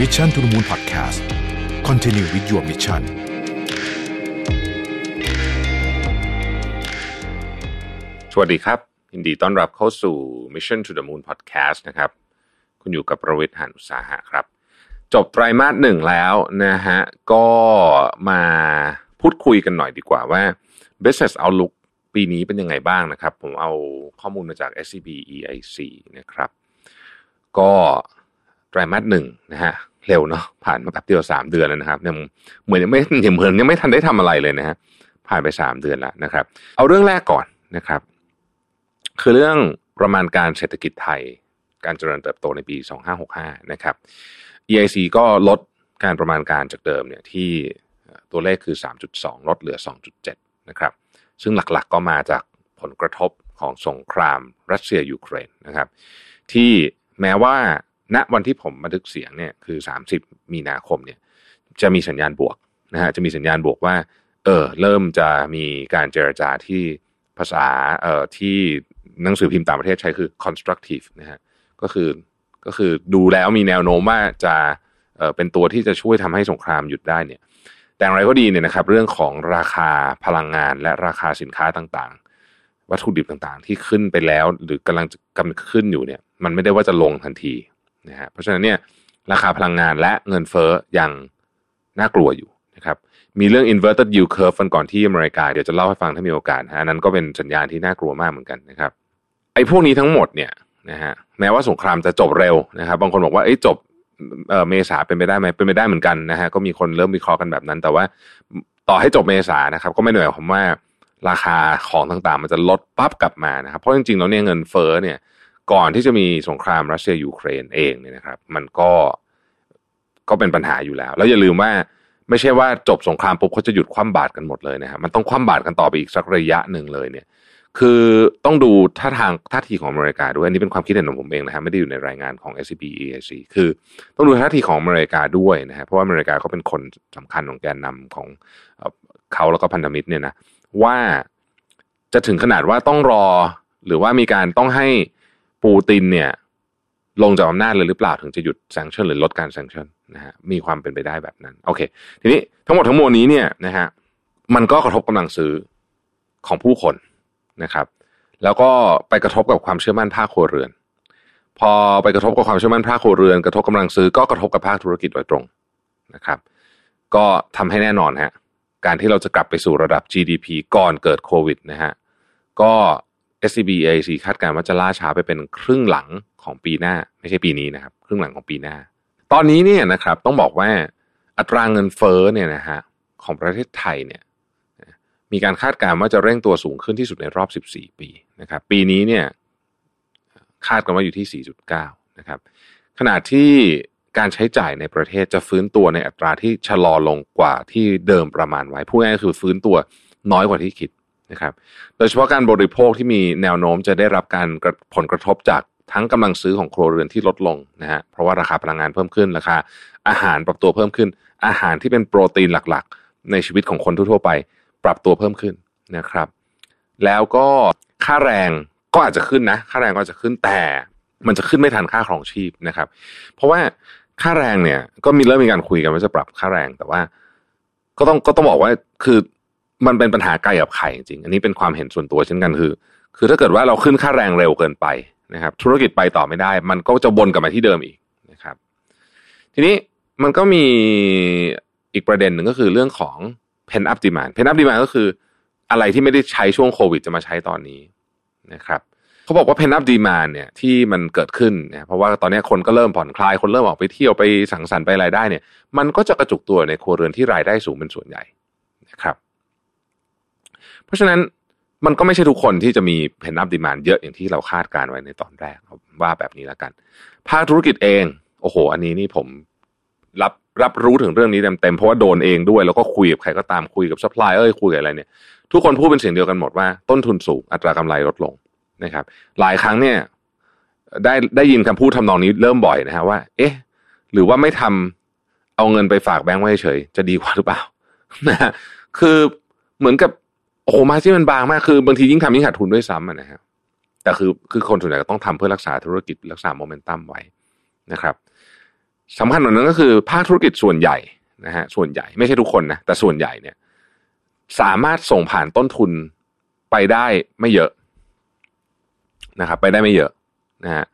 Mission to the Moon Podcast Continue with your mission สวัสดีครับ ยินดีต้อนรับเข้าสู่ Mission to the Moon Podcast นะครับ คุณอยู่กับประวิทย์หานุสาหะครับ จบไตรมาสหนึ่งแล้วนะฮะ ก็มาพูดคุยกันหน่อยดีกว่าว่า Business Outlook ปีนี้เป็นยังไงบ้างนะครับ ผมเอาข้อมูลมาจาก SCB EIC นะครับ ก็ ไตรมาสหนึ่งนะฮะเร็วเนาะผ่านมาแบบเดียวสามเดือนแล้วนะครับยังเหมือนยังไม่ยังเหมือนยังไม่ทันได้ทำอะไรเลยนะฮะผ่านไปสามเดือนแล้วนะครับ เอาเรื่องแรกก่อนนะครับ คือเรื่องประมาณการเศรษฐกิจไทย การเจริญเติบโตในปี 2565 นะครับ EIC ก็ลดการประมาณการจากเดิมเนี่ยที่ตัวเลขคือ 3.2 ลดเหลือ 2.7 นะครับ ซึ่งหลักๆก็มาจากผลกระทบของสงครามรัสเซียยูเครนนะครับ ที่แม้ว่า ณวันที่ผมบันทึกเสียงเนี่ยคือ 30 มีนาคมเนี่ยจะมีสัญญาณบวกนะฮะจะมีสัญญาณบวกว่าเออเริ่มจะมีการเจรจาที่ภาษาเอ่อที่หนังสือพิมพ์ต่างประเทศใช้คือ constructive นะฮะก็คือก็คือดูแล้วมีแนวโน้มว่าจะเอ่อเป็นตัวที่จะช่วยทำให้สงครามหยุดได้เนี่ย แต่อย่างไรก็ดีเนี่ยนะครับ เรื่องของราคาพลังงานและราคาสินค้าต่างๆ วัตถุดิบต่างๆ ที่ขึ้นไปแล้ว หรือกำลังกำลังขึ้นอยู่เนี่ย มันไม่ได้ว่าจะลงทันที นะฮะเพราะฉะนั้นเนี่ยราคาพลังงานและเงินเฟ้อยังน่ากลัวอยู่นะครับมีเรื่อง inverted yield curve ฟันก่อนที่อเมริกา เดี๋ยวจะเล่าให้ฟังถ้ามีโอกาสฮะอันนั้นก็เป็นสัญญาณที่น่ากลัวมากเหมือนกันนะครับไอ้พวกนี้ทั้งหมดเนี่ยนะฮะแม้ว่าสงครามจะจบเร็วนะครับบางคนบอกว่าเอ้จบเมษาเป็นไปได้ไหมเป็นไปได้เหมือนกันนะฮะก็มีคนเริ่มวิเคราะห์กันแบบนั้น แต่ว่าต่อให้จบเมษานะครับ ก็ไม่ได้หมายความว่าราคาของต่างๆ มันจะลดปั๊บกลับมานะครับเพราะจริงๆแล้วเนี่ยเงินเฟ้อเนี่ย ก่อนที่จะมีสงครามรัสเซียยูเครนเองเนี่ยนะครับ มันก็ก็เป็นปัญหาอยู่แล้ว แล้วอย่าลืมว่าไม่ใช่ว่าจบสงครามปุ๊บเขาจะหยุดคว่ำบาตรกันหมดเลยนะครับมันต้องคว่ำบาตรกันต่อไปอีกสักระยะหนึ่งเลยเนี่ยคือต้องดูท่าทางท่าทีของอเมริกาด้วยอันนี้เป็นความคิดเห็นของผมเองนะฮะไม่ได้อยู่ในรายงานของ SCB EIC คือต้องดูท่าทีของอเมริกาด้วยนะฮะเพราะว่าอเมริกาเขาเป็นคนสำคัญของแกนนำของเอ่อเขาแล้วก็พันธมิตรเนี่ยนะว่าจะถึงขนาดว่าต้องรอหรือว่ามีการต้องให้ ปูตินเนี่ย ลงจากอำนาจเลยหรือเปล่าถึงจะหยุดแซงชั่นหรือลดการแซงชั่นนะฮะมีความเป็นไปได้แบบนั้น โอเค ทีนี้ทั้งหมดทั้งมวลนี้เนี่ยนะฮะมันก็กระทบกำลังซื้อของผู้คนนะครับ แล้วก็ไปกระทบกับความเชื่อมั่นภาคครัวเรือน พอไปกระทบกับความเชื่อมั่นภาคครัวเรือน กระทบกำลังซื้อก็กระทบกับภาคธุรกิจโดยตรงนะครับ ก็ทำให้แน่นอนฮะการที่เราจะกลับไปสู่ระดับ GDP ก่อนเกิดโควิดนะฮะก็ SCB EIC คาดการณ์ว่าจะล่าช้าไปเป็นครึ่งหลังของปีหน้า ไม่ใช่ปีนี้นะครับ ครึ่งหลังของปีหน้า ตอนนี้เนี่ยนะครับต้องบอกว่าอัตราเงินเฟ้อเนี่ยนะฮะของประเทศไทยเนี่ยมีการคาดการณ์ว่าจะเร่งตัวสูงขึ้นที่สุดในรอบ 14 ปีนะครับ ปีนี้เนี่ยคาดกันว่าอยู่ที่ 4.9 นะครับ ขณะที่การใช้จ่ายในประเทศจะฟื้นตัวในอัตราที่ชะลอลงกว่าที่เดิมประมาณไว้ พูดง่ายๆคือฟื้นตัวน้อยกว่าที่คิด นะครับ โดยเฉพาะการบริโภคที่มีแนวโน้มจะได้รับการผลกระทบจากทั้งกำลังซื้อของครัวเรือนที่ลดลงนะฮะ เพราะว่าราคาพลังงานเพิ่มขึ้น ราคาอาหารปรับตัวเพิ่มขึ้น อาหารที่เป็นโปรตีนหลักๆ ในชีวิตของคนทั่วๆไป ปรับตัวเพิ่มขึ้นนะครับ แล้วก็ค่าแรงก็อาจจะขึ้นนะ ค่าแรงก็จจะขึ้นแต่มันจะขึ้นไม่ทันค่าครองชีพนะครับ เพราะว่าค่าแรงเนี่ย ก็มีเริ่มมีการคุยกันว่าจะปรับค่าแรงแต่ว่า ก็ต้องก็ต้องบอกว่าคือ มันเป็นปัญหาไกลกับใครจริงอันนี้เป็นความเห็นส่วนตัวเช่นกันคือ คือถ้าเกิดว่าเราขึ้นค่าแรงเร็วเกินไปนะครับ ธุรกิจไปต่อไม่ได้ มันก็จะวนกลับมาที่เดิมอีกนะครับ ทีนี้มันก็มีอีกประเด็นหนึ่งก็คือเรื่องของ pen up demand pen up demand ก็คืออะไรที่ไม่ได้ใช้ช่วงโควิดจะมาใช้ตอนนี้นะครับเขาบอกว่า pen up demand เนี่ยที่มันเกิดขึ้นเนี่ยเพราะว่าตอนนี้คนก็เริ่มผ่อนคลายคนเริ่มออกไปเที่ยวไปสังสรรค์ไปรายได้เนี่ย มันก็จะกระจุกตัวในครัวเรือนที่รายได้สูงเป็นส่วนใหญ่นะครับ ราะฉะนั้นมันก็ไม่ใช่ทุกคนที่จะมี pen up demand เยอะอย่างที่เราคาดการไว้ในตอนแรกว่าแบบนี้แล้วกัน ภาคธุรกิจเอง โอ้โห อันนี้นี่ผมรับรับรู้ถึงเรื่องนี้เต็มๆเพราะว่าโดนเองด้วย แล้วก็คุยกับใครก็ตามคุยกับซัพพลายเออร์คุยกับอะไรเนี่ย ทุกคนพูดเป็นเสียงเดียวกันหมดว่าต้นทุนสูงอัตรากำไรลดลงนะครับ หลายครั้งเนี่ยได้ได้ยินคำพูดทำนองนี้เริ่มบ่อยนะฮะว่า เอ๊ะ หรือว่าไม่ทำเอาเงินไปฝากแบงก์ไว้เฉยจะดีกว่าหรือเปล่านะฮะคือเหมือนกับ โอ้โหมาที่มันบางมากคือบางทียิ่งทำยิ่งขาดทุนด้วยซ้ำนะฮะแต่คือคือคนส่วนใหญ่ก็ต้องทำเพื่อรักษาธุรกิจรักษาโมเมนตัมไว้นะครับสำคัญกว่านั้นก็คือภาคธุรกิจส่วนใหญ่นะฮะส่วนใหญ่ไม่ใช่ทุกคนนะแต่ส่วนใหญ่เนี่ย สามารถส่งผ่านต้นทุนไปได้ไม่เยอะนะครับ ไปได้ไม่เยอะนะฮะ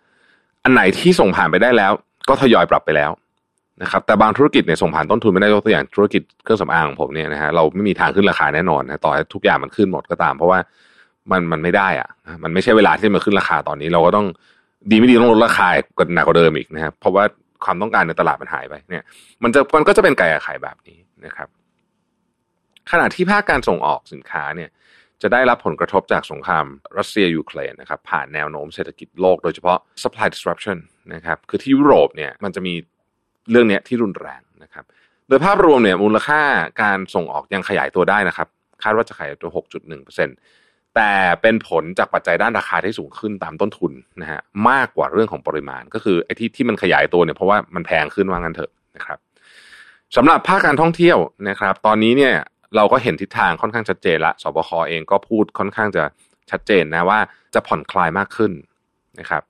อันไหนที่ส่งผ่านไปได้แล้ว ก็ทยอยปรับไปแล้ว นะครับแต่บางธุรกิจเนี่ยส่งผ่านต้นทุนไม่ได้ยกตัวอย่างธุรกิจเครื่องสำอางของผมเนี่ยนะฮะเราไม่มีทางขึ้นราคาแน่นอนนะต่อให้ทุกอย่างมันขึ้นหมดก็ตาม เพราะว่ามันมันไม่ได้อะมันไม่ใช่เวลาที่มันขึ้นราคาตอนนี้ เราก็ต้องดีไม่ดีต้องลดราคากันหนักกว่าเดิมอีกนะครับเพราะว่าความต้องการในตลาดมันหายไปเนี่ย มันจะมันก็จะเป็นไก่ไข่แบบนี้นะครับ ขณะที่ภาคการส่งออกสินค้าเนี่ย จะได้รับผลกระทบจากสงครามรัสเซียยูเครนนะครับ ผ่านแนวโน้มเศรษฐกิจโลกโดยเฉพาะ supply disruption นะครับคือที่ยุโรปเนี่ยมันจะมี เรื่องนี้ที่รุนแรงนะครับ โดยภาพรวมเนี่ยมูลค่าการส่งออกยังขยายตัวได้นะครับ คาดว่าจะขยายตัว 6.1%แต่เป็นผลจากปัจจัยด้านราคาที่สูงขึ้นตามต้นทุนนะฮะมากกว่าเรื่องของปริมาณ ก็คือไอ้ที่ที่มันขยายตัวเนี่ยเพราะว่ามันแพงขึ้นว่างั้นเถอะนะครับสำหรับภาคการท่องเที่ยวนะครับ ตอนนี้เนี่ยเราก็เห็นทิศทางค่อนข้างชัดเจนละสบคเองก็พูดค่อนข้างจะชัดเจนนะว่าจะผ่อนคลายมากขึ้นนะครับ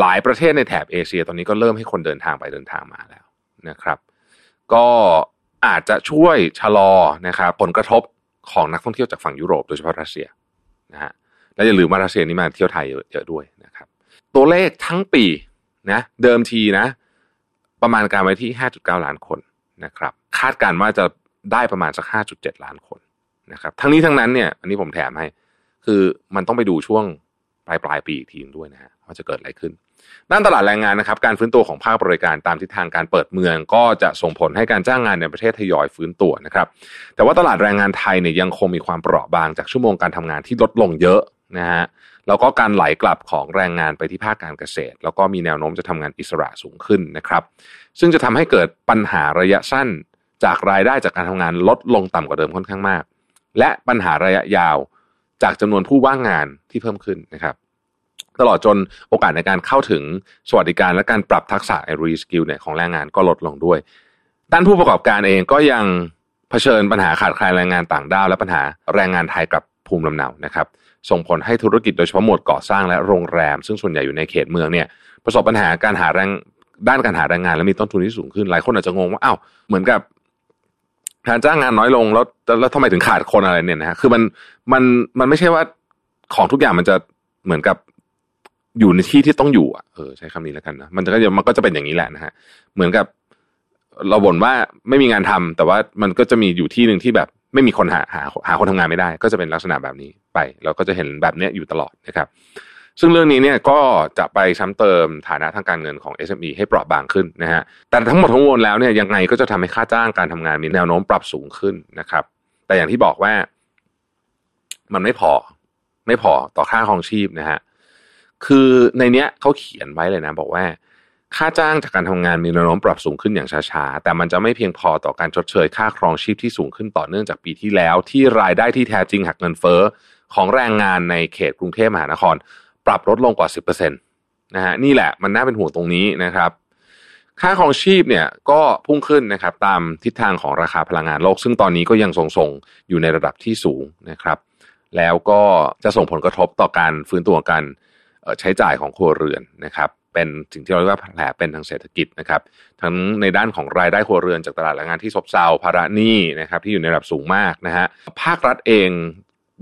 หลายประเทศในแถบเอเชียตอนนี้ก็เริ่มให้คนเดินทางไปเดินทางมาแล้ว นะครับ ก็อาจจะช่วยชะลอนะครับผลกระทบของนักท่องเที่ยวจากฝั่งยุโรปโดยเฉพาะรัสเซียนะฮะและอย่าลืมว่ารัสเซียนี่มาเที่ยวไทยเยอะด้วยนะครับ ตัวเลขทั้งปีนะเดิมทีนะ ประมาณการไว้ที่ 5.9 ล้านคนนะครับ คาดการว่าจะได้ประมาณสัก 5.7 ล้านคนนะครับ ทั้งนี้ทั้งนั้นเนี่ยอันนี้ผมแถมให้ คือมันต้องไปดูช่วงปลายปลายปีอีกทีด้วยนะฮะว่าจะเกิดอะไรขึ้น ด้านตลาดแรงงานนะครับการฟื้นตัวของภาคบริการตามทิศทางการเปิดเมือง ก็จะส่งผลให้การจ้างงานในประเทศทยอยฟื้นตัวนะครับแต่ว่าตลาดแรงงานไทยเนี่ยยังคงมีความเปราะบางจากชั่วโมงการทำงานที่ลดลงเยอะนะฮะแล้วก็การไหลกลับของแรงงานไปที่ภาคการเกษตร แล้วก็มีแนวโน้มจะทำงานอิสระสูงขึ้นนะครับ ซึ่งจะทำให้เกิดปัญหาระยะสั้นจากรายได้จากการทำงานลดลงต่ำกว่าเดิมค่อนข้างมาก และปัญหาระยะยาวจากจำนวนผู้ว่างงานที่เพิ่มขึ้นนะครับ ตลอดจนโอกาสในการเข้าถึงสวัสดิการและการปรับทักษะไอ้ reskill เนี่ยของแรงงานก็ลดลงด้วย ด้านผู้ประกอบการเองก็ยังเผชิญปัญหาขาดแคลนแรงงานต่างด้าวและปัญหาแรงงานไทยกลับภูมิลำเนานะครับ ส่งผลให้ธุรกิจโดยเฉพาะหมวดก่อสร้างและโรงแรม ซึ่งส่วนใหญ่อยู่ในเขตเมืองเนี่ยประสบปัญหาการหาแรงด้านการหาแรงงานและมีต้นทุนที่สูงขึ้นหลายคนอาจจะงงว่าอ้าวเหมือนกับการจ้างงานน้อยลงแล้วแล้วทำไมถึงขาดคนอะไรเนี่ยนะฮะคือมันมันมันไม่ใช่ว่าของทุกอย่างมันจะเหมือนกับ อยู่ในที่ที่ต้องอยู่อะเออใช้คำนี้แล้วกันนะมันก็จะมันก็จะเป็นอย่างนี้แหละนะฮะเหมือนกับ เราบ่นว่าไม่มีงานทำแต่ว่ามันก็จะมีอยู่ที่หนึ่งที่แบบ ไม่มีคนหาหาหาคนทำงานไม่ได้ ก็จะเป็นลักษณะแบบนี้ไป เราก็จะเห็นแบบเนี้ยอยู่ตลอดนะครับซึ่งเรื่องนี้เนี่ยก็จะไปซ้ำเติมฐานะทางการเงินของ SME ให้เปราะบางขึ้นนะฮะ แต่ทั้งหมดทั้งมวลแล้วเนี่ยยังไงก็จะทำให้ค่าจ้างการทำงานมีแนวโน้มปรับสูงขึ้นนะครับ แต่อย่างที่บอกว่า มันไม่พอ ไม่พอต่อค่าครองชีพนะฮะ คือในเนี้ยเขาเขียนไว้เลยนะ บอกว่า ค่าจ้างจากการทำงานมีแนวโน้มปรับสูงขึ้นอย่างช้าๆ แต่มันจะไม่เพียงพอต่อการชดเชย ค่าครองชีพที่สูงขึ้นต่อเนื่องจากปีที่แล้ว ที่รายได้ที่แท้จริงหักเงินเฟ้อของแรงงานในเขตกรุงเทพมหานคร ปรับลดลงกว่า 10%นะฮะนี่แหละมันน่าเป็นห่วงตรงนี้นะครับ ค่าครองชีพเนี่ยก็พุ่งขึ้นนะครับตามทิศทางของราคาพลังงานโลก ซึ่งตอนนี้ก็ยังทรงๆอยู่ในระดับที่สูงนะครับ แล้วก็จะส่งผลกระทบต่อการฟื้นตัวกัน ใช้จ่ายของครัวเรือนนะครับ เป็นสิ่งที่เราเรียกว่าแผลเป็นทางเศรษฐกิจนะครับ ทั้งในด้านของรายได้ครัวเรือนจากตลาดแรงงานที่ซบเซาภาระหนี้นะครับที่อยู่ในระดับสูงมากนะฮะภาครัฐเอง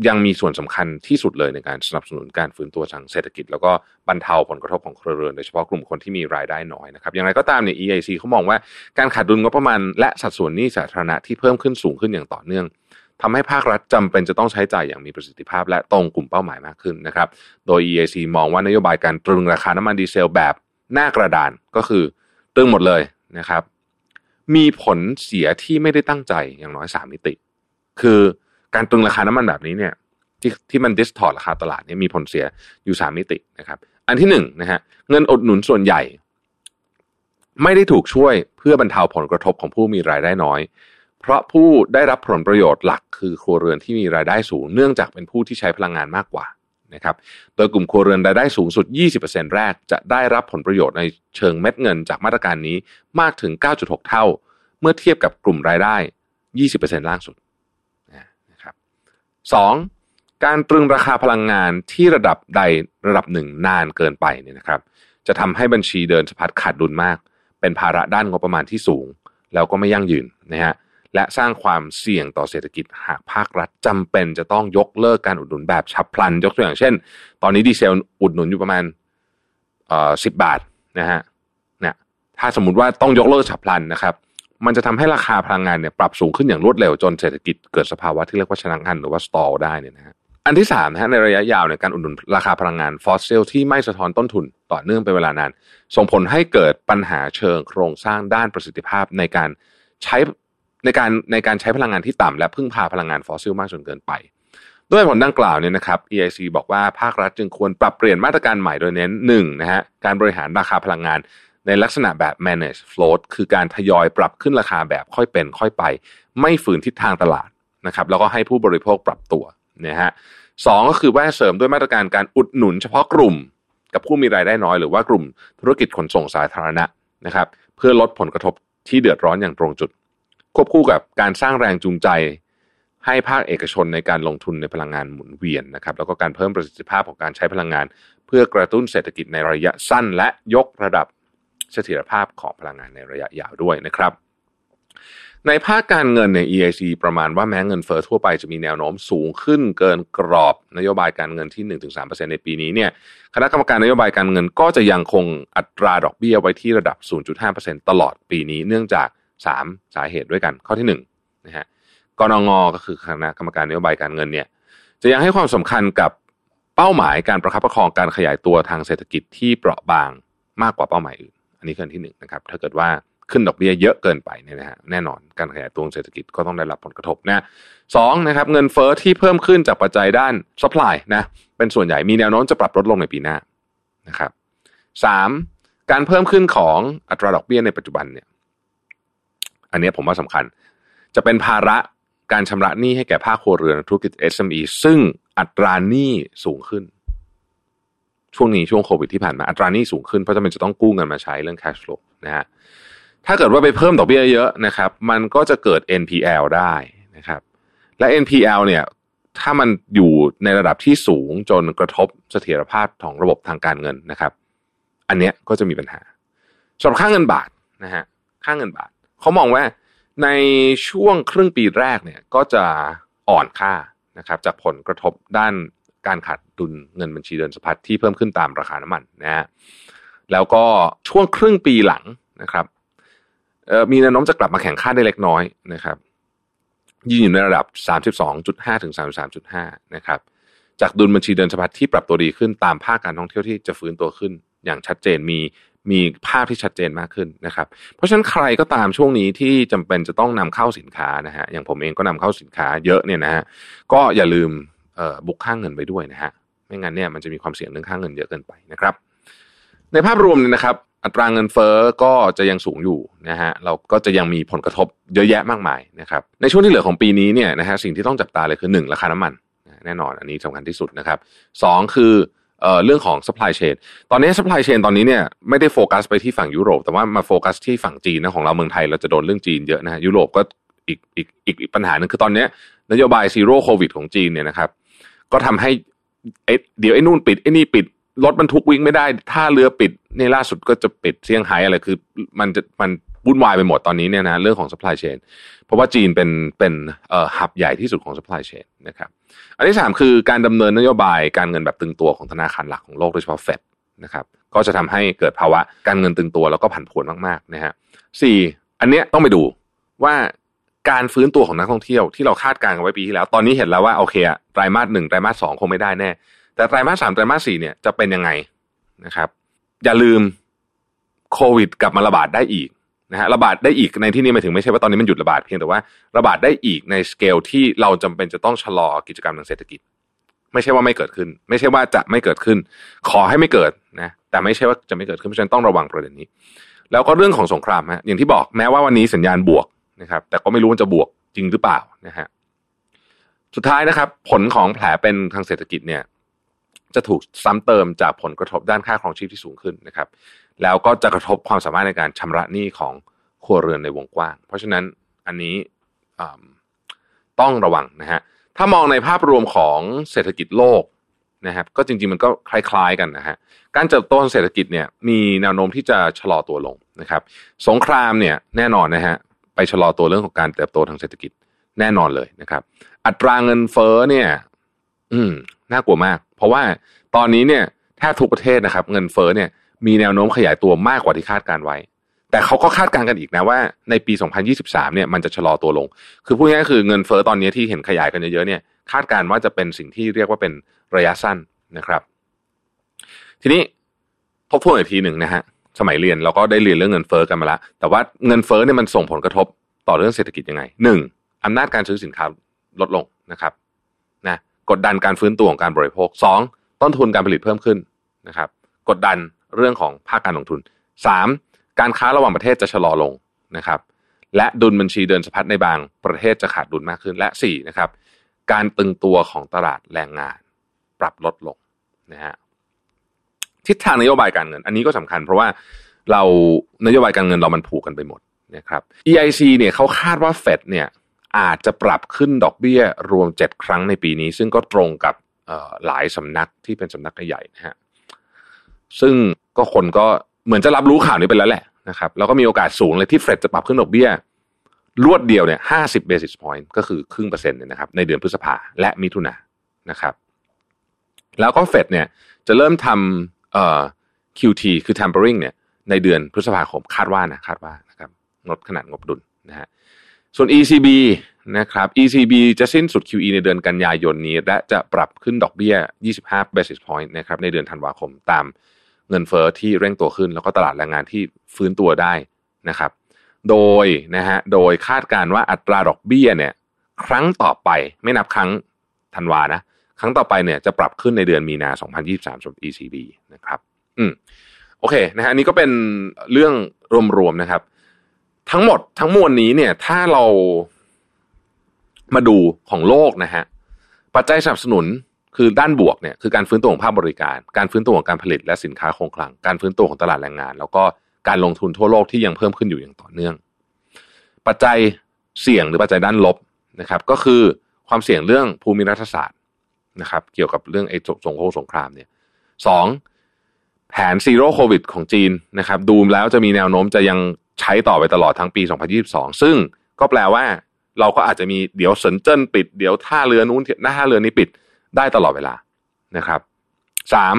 ยังมีส่วนสำคัญที่สุดเลยในการสนับสนุนการฟื้นตัวทางเศรษฐกิจ แล้วก็บรรเทาผลกระทบของครัวเรือนโดยเฉพาะกลุ่มคนที่มีรายได้น้อยนะครับอย่างไรก็ตามเนี่ย EIC เขามองว่าการขาดดุลงบประมาณและสัดส่วนหนี้สาธารณะที่เพิ่มขึ้นสูงขึ้นอย่างต่อเนื่อง ทำให้ภาครัฐจำเป็นจะต้องใช้จ่ายอย่างมีประสิทธิภาพ และตรงกลุ่มเป้าหมายมากขึ้นนะครับ โดย EAC มองว่านโยบายการตรึงราคาน้ำมันดีเซลแบบหน้ากระดานก็คือตรึงหมดเลยนะครับ มีผลเสียที่ไม่ได้ตั้งใจอย่างน้อยสามมิติ คือการตรึงราคาน้ำมันแบบนี้เนี่ยที่ที่มันดิสทอร์ราคาตลาดเนี่ยมีผลเสียอยู่สามมิตินะครับ อันที่หนึ่งนะฮะเงินอดหนุนส่วนใหญ่ ไม่ได้ถูกช่วยเพื่อบรรเทาผลกระทบของผู้มีรายได้น้อย เพราะผู้ได้รับผลประโยชน์หลักคือครัวเรือนที่มีรายได้สูง เนื่องจากเป็นผู้ที่ใช้พลังงานมากกว่านะครับโดยกลุ่มครัวเรือนรายได้สูงสุด 20%แรกจะได้รับผลประโยชน์ในเชิงเม็ดเงินจากมาตรการนี้มากถึง 9.6 เท่า เมื่อเทียบกับกลุ่มรายได้ 20%ล่างสุดนะครับ 2. การตรึงราคาพลังงานที่ระดับใดระดับหนึ่งนานเกินไปเนี่ยนะครับ จะทำให้บัญชีเดินสะพัดขาดดุลมาก เป็นภาระด้านงบประมาณที่สูง แล้วก็ไม่ยั่งยืนนะฮะ และสร้างความเสี่ยงต่อเศรษฐกิจหากภาครัฐจำเป็นจะต้องยกเลิกการอุดหนุนแบบฉับพลัน ยกตัวอย่างเช่น ตอนนี้ดีเซลอุดหนุนอยู่ประมาณเอ่อสิบาทนะฮะเนี่ยถ้าสมมติว่าต้องยกเลิกฉับพลันนะครับมันจะทำให้ราคาพลังงานเนี่ยปรับสูงขึ้นอย่างรวดเร็วจนเศรษฐกิจเกิดสภาวะที่เรียกว่าชะงักงันหรือว่า stall ได้เนี่ยนะฮะอันที่สามนะฮะในระยะยาวในการอุดหนุนราคาพลังงานฟอสซิลที่ไม่สะท้อนต้นทุนต่อเนื่องเป็นเวลานาน ส่งผลให้เกิดปัญหาเชิงโครงสร้างด้านประสิทธิภาพในการใช้ ในการในการใช้พลังงานที่ต่ำและพึ่งพาพลังงานฟอสซิลมากจนเกินไป ด้วยผลดังกล่าวเนี่ยนะครับ EIC บอกว่าภาครัฐจึงควรปรับเปลี่ยนมาตรการใหม่โดยเน้นหนึ่งนะฮะการบริหารราคาพลังงานในลักษณะแบบ manage float คือการทยอยปรับขึ้นราคาแบบค่อยเป็นค่อยไป ไม่ฝืนทิศทางตลาดนะครับแล้วก็ให้ผู้บริโภคปรับตัวนะฮะสองก็คือว่าเสริมด้วยมาตรการการอุดหนุนเฉพาะกลุ่ม กับผู้มีรายได้น้อย หรือว่ากลุ่มธุรกิจขนส่งสาธารณะนะครับ เพื่อลดผลกระทบที่เดือดร้อนอย่างตรงจุด ควบคู่กับการสร้างแรงจูงใจ ให้ภาคเอกชนในการลงทุนในพลังงานหมุนเวียนนะครับ แล้วก็การเพิ่มประสิทธิภาพของการใช้พลังงาน เพื่อกระตุ้นเศรษฐกิจในระยะสั้น และยกระดับเสถียรภาพของพลังงานในระยะยาวด้วยนะครับ ในภาคการเงินใน EIC ประมาณว่าแม้เงินเฟอ้อทั่วไปจะมีแนวโน้มสูงขึ้นเกินกรอบนโยบายการเงินที่ 1-3%ในปีนี้เนี่ยคณะกรรมการนโยบายการเงินก็จะยังคงอัตราดอกเบี้ยไว้ที่ระดับ 0.5%ตลอดปีนี้ เนื่องจาก 3 สาเหตุด้วยกัน ข้อที่1นะฮะกรงงก็คือคณะกรรมการนโยบายการเงินเนี่ยจะยังให้ความสำคัญกับเป้าหมายการประคับประคองการขยายตัวทางเศรษฐกิจที่เปราะบางมากกว่าเป้าหมายอื่น อันนี้คืออันที่หนึ่งนะครับถ้าเกิดว่าขึ้นดอกเบี้ยเยอะเกินไปเนี่ยนะฮะแน่นอนการขยายตัวเศรษฐกิจก็ต้องได้รับผลกระทบนะสองนะครับเงินเฟอ้อที่เพิ่มขึ้นจากปัจจัยด้าน supply นะเป็นส่วนใหญ่มีแนวโน้มจะปรับลดลงในปีหน้านะครับสามการเพิ่มขึ้นของอัตราดอกเบี้ยในปัจจุบันเนี่ย อันนี้ผมว่าสำคัญ จะเป็นภาระการชำระหนี้ให้แก่ภาคครัวเรือนธุรกิจ SME ซึ่งอัตราหนี้สูงขึ้น ช่วงนี้ช่วงโควิดที่ผ่านมาอัตราหนี้สูงขึ้นเพราะจำเป็นจะต้องกู้เงินมาใช้เรื่อง cash flow นะฮะถ้าเกิดว่าไปเพิ่มดอกเบี้ยเยอะนะครับ มันก็จะเกิด NPL ได้นะครับ และ NPL เนี่ยถ้ามันอยู่ในระดับที่สูงจนกระทบเสถียรภาพของระบบทางการเงินนะครับ อันเนี้ยก็จะมีปัญหาสำหรับค่าเงินบาทนะฮะค่าเงินบาท เขามองว่าในช่วงครึ่งปีแรกเนี่ยก็จะอ่อนค่านะครับจากผลกระทบด้านการขาดดุลเงินบัญชีเดินสะพัดที่เพิ่มขึ้นตามราคาน้ำมันนะฮะแล้วก็ช่วงครึ่งปีหลังนะครับมีแนวโน้มจะกลับมาแข่งค่าได้เล็กน้อยนะครับยืนอยู่ในระดับ 32.5 ถึง 33.5 นะครับ จากดุลบัญชีเดินสะพัดที่ปรับตัวดีขึ้นตามภาคการท่องเที่ยวที่จะฟื้นตัวขึ้น อย่างชัดเจนมี มีภาพที่ชัดเจนมากขึ้นนะครับ เพราะฉะนั้นใครก็ตามช่วงนี้ที่จำเป็นจะต้องนำเข้าสินค้านะฮะอย่างผมเองก็นำเข้าสินค้าเยอะเนี่ยนะฮะก็อย่าลืมบุกค่างเงินไปด้วยนะฮะไม่งั้นเนี่ยมันจะมีความเสี่ยงเรื่องค่างเงินเยอะเกินไปนะครับ ในภาพรวมเนี่ยนะครับ อัตราเงินเฟ้อก็จะยังสูงอยู่นะฮะเราก็จะยังมีผลกระทบเยอะแยะมากมายนะครับ ในช่วงที่เหลือของปีนี้เนี่ยนะฮะสิ่งที่ต้องจับตาเลยคือหนึ่งราคาน้ำมันแน่นอนอันนี้สำคัญที่สุดนะครับสองคือ เอ่อเรื่องของ supply chain ตอนนี้ supply chain ตอนนี้เนี่ยไม่ได้โฟกัสไปที่ฝั่งยุโรป แต่ว่ามาโฟกัสที่ฝั่งจีนนะของเราเมืองไทยเราจะโดนเรื่องจีนเยอะนะฮะยุโรปก็อีกอีกอีกอีกปัญหาหนึ่งคือตอนนี้นโยบาย zero COVID ของจีนเนี่ยนะครับ ก็ทำให้ไอ้เดี๋ยวไอ้นู่นปิดไอ้นี่ปิดรถบรรทุกวิ่งไม่ได้ท่าเรือปิดในล่าสุดก็จะปิดเซี่ยงไฮ้อะไรคือ มันจะมันวุ่นวายไปหมดตอนนี้เนี่ยนะเรื่องของ supply chain เพราะว่าจีนเป็นเป็นเอ่อหับใหญ่ที่สุดของ supply chain นะครับ อันที่สามคือการดำเนินนโยบายการเงินแบบตึงตัวของธนาคารหลักของโลกโดยเฉพาะเฟดนะครับก็จะทำให้เกิดภาวะการเงินตึงตัวแล้วก็ผันผวนมากๆนะฮะสี่อันเนี้ยต้องไปดูว่าการฟื้นตัวของนักท่องเที่ยวที่เราคาดการณ์ไว้ปีที่แล้ว ตอนนี้เห็นแล้วว่าโอเคอะไตรมาสหนึ่งไตรมาสสองคงไม่ได้แน่ แต่ไตรมาสสามไตรมาสสี่เนี่ยจะเป็นยังไงนะครับ อย่าลืมโควิดกลับมาระบาดได้อีก นะฮะระบาดได้อีกในที่นี้หมายถึงไม่ใช่ว่าตอนนี้มันหยุดระบาดเพียงแต่ว่าระบาดได้อีกในสเกลที่เราจำเป็นจะต้องชะลอกิจกรรมทางเศรษฐกิจ ไม่ใช่ว่าไม่เกิดขึ้น ไม่ใช่ว่าจะไม่เกิดขึ้น ขอให้ไม่เกิดนะแต่ไม่ใช่ว่าจะไม่เกิดขึ้นเพราะฉะนั้นต้องระวังประเด็นนี้ แล้วก็เรื่องของสงครามฮะอย่างที่บอกแม้ว่าวันนี้สัญญาณบวกนะครับ แต่ก็ไม่รู้ว่าจะบวกจริงหรือเปล่านะฮะสุดท้ายนะครับ ผลของแผลเป็นทางเศรษฐกิจเนี่ยจะถูกซ้ำเติมจากผลกระทบด้านค่าครองชีพที่สูงขึ้นนะครับ แล้วก็จะกระทบความสามารถในการชำระหนี้ของครัวเรือนในวงกว้าง เพราะฉะนั้นอันนี้ต้องระวังนะฮะถ้ามองในภาพรวมของเศรษฐกิจโลกนะครับก็จริงๆมันก็คล้ายๆกันนะฮะการเติบโตทางเศรษฐกิจเนี่ยมีแนวโน้มที่จะชะลอตัวลงนะครับ สงครามเนี่ยแน่นอนนะฮะไปชะลอตัวเรื่องของการเติบโตทางเศรษฐกิจแน่นอนเลยนะครับ อัตราเงินเฟ้อเนี่ย อืมน่ากลัวมาก เพราะว่าตอนนี้เนี่ยแทบทุกประเทศนะครับ เงินเฟ้อเนี่ย มีแนวโน้มขยายตัวมากกว่าที่คาดการไว้ แต่เขาก็คาดการกันอีกนะว่าในปี 2023 เนี่ยมันจะชะลอตัวลง คือพูดง่ายๆคือเงินเฟ้อตอนนี้ที่เห็นขยายกันเยอะๆเนี่ยคาดการว่าจะเป็นสิ่งที่เรียกว่าเป็นระยะสั้นนะครับ ทีนี้ทบทวนอีกทีหนึ่งนะฮะสมัยเรียนเราก็ได้เรียนเรื่องเงินเฟ้อกันมาล้วแต่ว่าเงินเฟ้อเนี่ยมันส่งผลกระทบต่อเรื่องเศรษฐกิจยังไงหนึ่งอำนาจการซื้อสินค้าลดลงนะครับนะกดดันการฟื้นตัวของการบริโภคสองต้นทุนการผลิตเพิ่มขึ้นนะครับ กดดัน เรื่องของภาคการลงทุนสามการค้าระหว่างประเทศจะชะลอลงนะครับ และดุลบัญชีเดินสะพัดในบางประเทศจะขาดดุลมากขึ้น และสี่นะครับ การตึงตัวของตลาดแรงงานปรับลดลงนะฮะทิศทางนโยบายการเงิน อันนี้ก็สำคัญเพราะว่าเรานโยบายการเงินเรามันผูกกันไปหมดนะครับ EIC เนี่ยเขาคาดว่าเฟดเนี่ยอาจจะปรับขึ้นดอกเบี้ยรวม 7 ครั้งในปีนี้ ซึ่งก็ตรงกับหลายสำนักที่เป็นสำนักใหญ่นะฮะ ซึ่งก็คนก็เหมือนจะรับรู้ข่าวนี้ไปแล้วแหละนะครับแล้วก็มีโอกาสสูงเลยที่เฟดจะปรับขึ้นดอกเบี้ยรวดเดียวเนี่ยห้าสิบเบสิสพอยต์ก็คือครึ่งเปอร์เซ็นต์เนี่ยนะครับในเดือนพฤษภาและมิถุนานะครับ แล้วก็เฟดเนี่ยจะเริ่มทำเอ่อ QT คือ tampering เนี่ยในเดือนพฤษภาคมคาดว่านะคาดว่านะครับลดขนาดงบดุลนะฮะส่วน ECB นะครับ ECB จะสิ้นสุด QE ในเดือนกันยายนนี้ และจะปรับขึ้นดอกเบี้ย 25 basis point นะครับในเดือนธันวาคมตาม เงินเฟอ้อที่เร่งตัวขึ้น แล้วก็ตลาดแรงงานที่ฟื้นตัวได้นะครับ โดยนะฮะโดยคาดการว่าอัตราดอกเบี้ยเนี่ย ครั้งต่อไปไม่นับครั้งธันวานะ ครั้งต่อไปเนี่ยจะปรับขึ้นในเดือนมีนา 2023สำหรับ ECB นะครับ อืมโอเคนะฮะอันนี้ก็เป็นเรื่องรวมๆนะครับ ทั้งหมดทั้งมวลนี้เนี่ย ถ้าเรามาดูของโลกนะฮะปัจจัยสนับสนุน คือด้านบวกเนี่ยคือการฟื้นตัวของภาคบริการ การฟื้นตัวของการผลิตและสินค้าคงคลัง การฟื้นตัวของตลาดแรงงาน แล้วก็การลงทุนทั่วโลกที่ยังเพิ่มขึ้นอยู่อย่างต่อเนื่อง ปัจจัยเสี่ยงหรือปัจจัยด้านลบนะครับ ก็คือความเสี่ยงเรื่องภูมิรัฐศาสตร์นะครับ เกี่ยวกับเรื่องไอ้สงครามสงครามเนี่ยสองแผน zero COVID ของจีนนะครับ ดูแล้วจะมีแนวโน้มจะยังใช้ต่อไปตลอดทั้งปี 2022 ซึ่งก็แปลว่าเราก็อาจจะมีเดี๋ยวเซินเจิ้นปิด เดี๋ยวท่าเรือนู้นหน้าท่าเรือนี้ปิด ได้ตลอดเวลานะครับสาม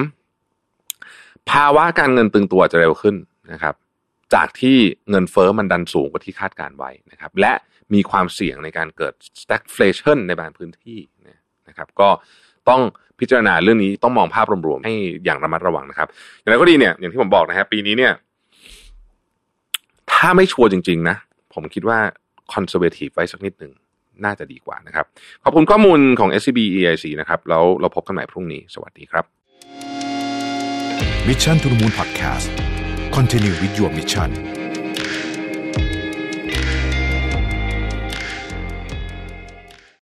ภาวะการเงินตึงตัวจะเร็วขึ้นนะครับ จากที่เงินเฟอ้อมันดันสูงกว่าที่คาดการไว้นะครับ และมีความเสี่ยงในการเกิด stagflation ในบางพื้นที่นะครับ ก็ต้องพิจารณาเรื่องนี้ต้องมองภาพรวมๆให้อย่างระมัดระวังนะครับ อย่างไรก็ดีเนี่ยอย่างที่ผมบอกนะครับปีนี้เนี่ย ถ้าไม่ชัวร์จริง ๆ นะ ผมคิดว่า conservative ไว้สักนิดหนึ่ง น่าจะดีกว่านะครับ ขอบคุณข้อมูลของ SCB EIC นะครับ แล้วเราพบกันใหม่พรุ่งนี้ สวัสดีครับ Mission to the Moon Podcast Continue with your mission